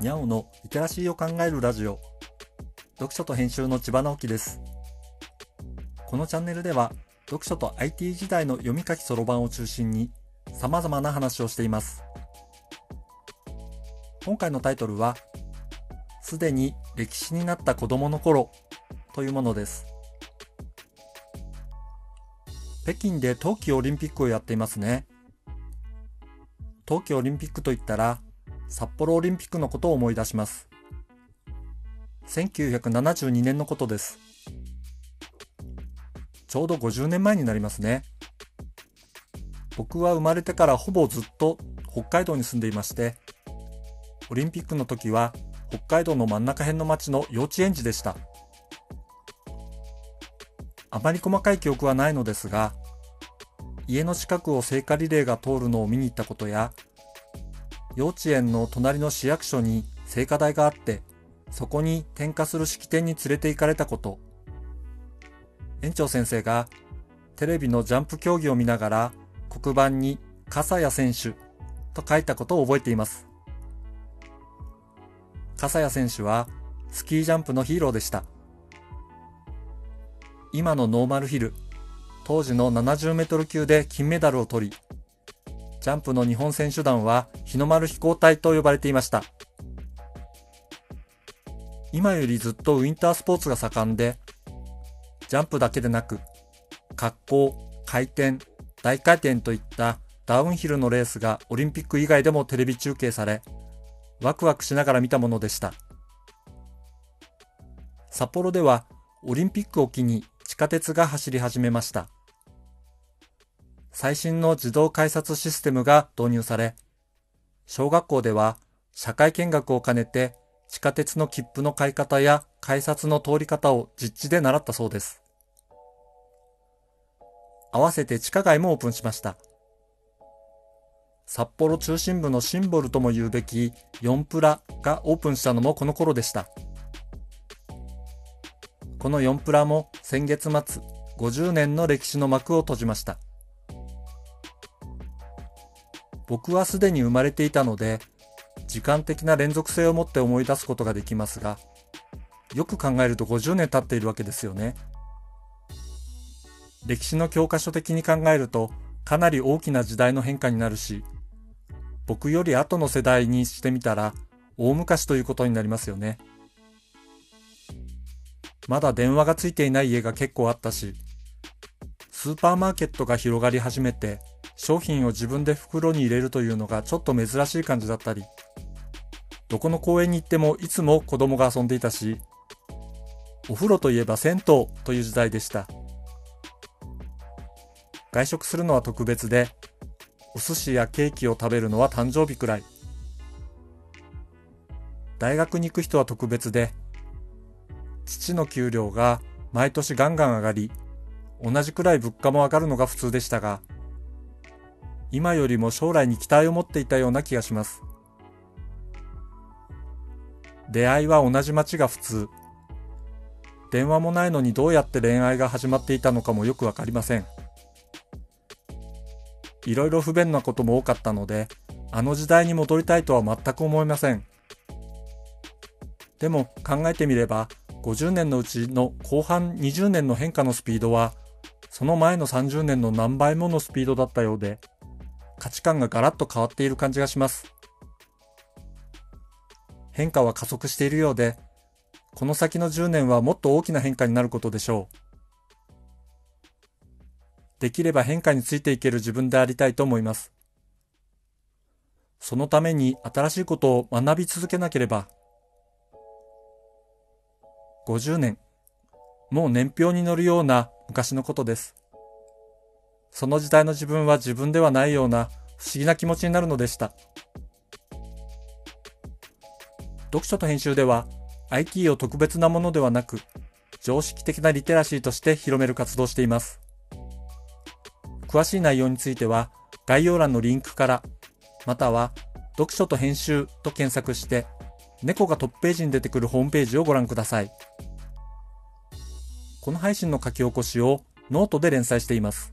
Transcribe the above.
にゃおのリテラシーを考えるラジオ。読書と編集の千葉直樹です。このチャンネルでは読書と IT 時代の読み書きそろばんを中心に様々な話をしています。今回のタイトルはすでに歴史になった子供の頃というものです。北京で冬季オリンピックをやっていますね。冬季オリンピックといったら札幌オリンピックのことを思い出します。1972年のことです。ちょうど50年前になりますね。僕は生まれてからほぼずっと北海道に住んでいまして、オリンピックの時は北海道の真ん中辺の町の幼稚園児でした。あまり細かい記憶はないのですが、家の近くを聖火リレーが通るのを見に行ったことや、幼稚園の隣の市役所に聖火台があって、そこに点火する式典に連れて行かれたこと。園長先生がテレビのジャンプ競技を見ながら黒板に笠谷選手と書いたことを覚えています。笠谷選手はスキージャンプのヒーローでした。今のノーマルヒル、当時の70メートル級で金メダルを取り、ジャンプの日本選手団は日の丸飛行隊と呼ばれていました。今よりずっとウィンタースポーツが盛んで、ジャンプだけでなく、滑降、回転、大回転といったダウンヒルのレースがオリンピック以外でもテレビ中継され、ワクワクしながら見たものでした。札幌ではオリンピックを機に地下鉄が走り始めました。最新の自動改札システムが導入され、小学校では社会見学を兼ねて地下鉄の切符の買い方や改札の通り方を実地で習ったそうです。合わせて地下街もオープンしました。札幌中心部のシンボルとも言うべき4プラがオープンしたのもこの頃でした。この4プラも先月末50年の歴史の幕を閉じました。僕はすでに生まれていたので、時間的な連続性を持って思い出すことができますが、よく考えると50年経っているわけですよね。歴史の教科書的に考えると、かなり大きな時代の変化になるし、僕より後の世代にしてみたら、大昔ということになりますよね。まだ電話がついていない家が結構あったし、スーパーマーケットが広がり始めて、商品を自分で袋に入れるというのがちょっと珍しい感じだったり、どこの公園に行ってもいつも子供が遊んでいたし、お風呂といえば銭湯という時代でした。外食するのは特別で、お寿司やケーキを食べるのは誕生日くらい。大学に行く人は特別で、父の給料が毎年ガンガン上がり、同じくらい物価も上がるのが普通でしたが、今よりも将来に期待を持っていたような気がします。出会いは同じ街が普通。電話もないのにどうやって恋愛が始まっていたのかもよくわかりません。いろいろ不便なことも多かったので、あの時代に戻りたいとは全く思いません。でも考えてみれば、50年のうちの後半20年の変化のスピードは、その前の30年の何倍ものスピードだったようで、価値観がガラッと変わっている感じがします。変化は加速しているようで、この先の10年はもっと大きな変化になることでしょう。できれば変化についていける自分でありたいと思います。そのために新しいことを学び続けなければ。50年。もう年表に乗るような昔のことです。その時代の自分は自分ではないような不思議な気持ちになるのでした。読書と編集では IT を特別なものではなく常識的なリテラシーとして広める活動しています。詳しい内容については概要欄のリンクからまたは読書と編集と検索して猫がトップページに出てくるホームページをご覧ください。この配信の書き起こしをノートで連載しています。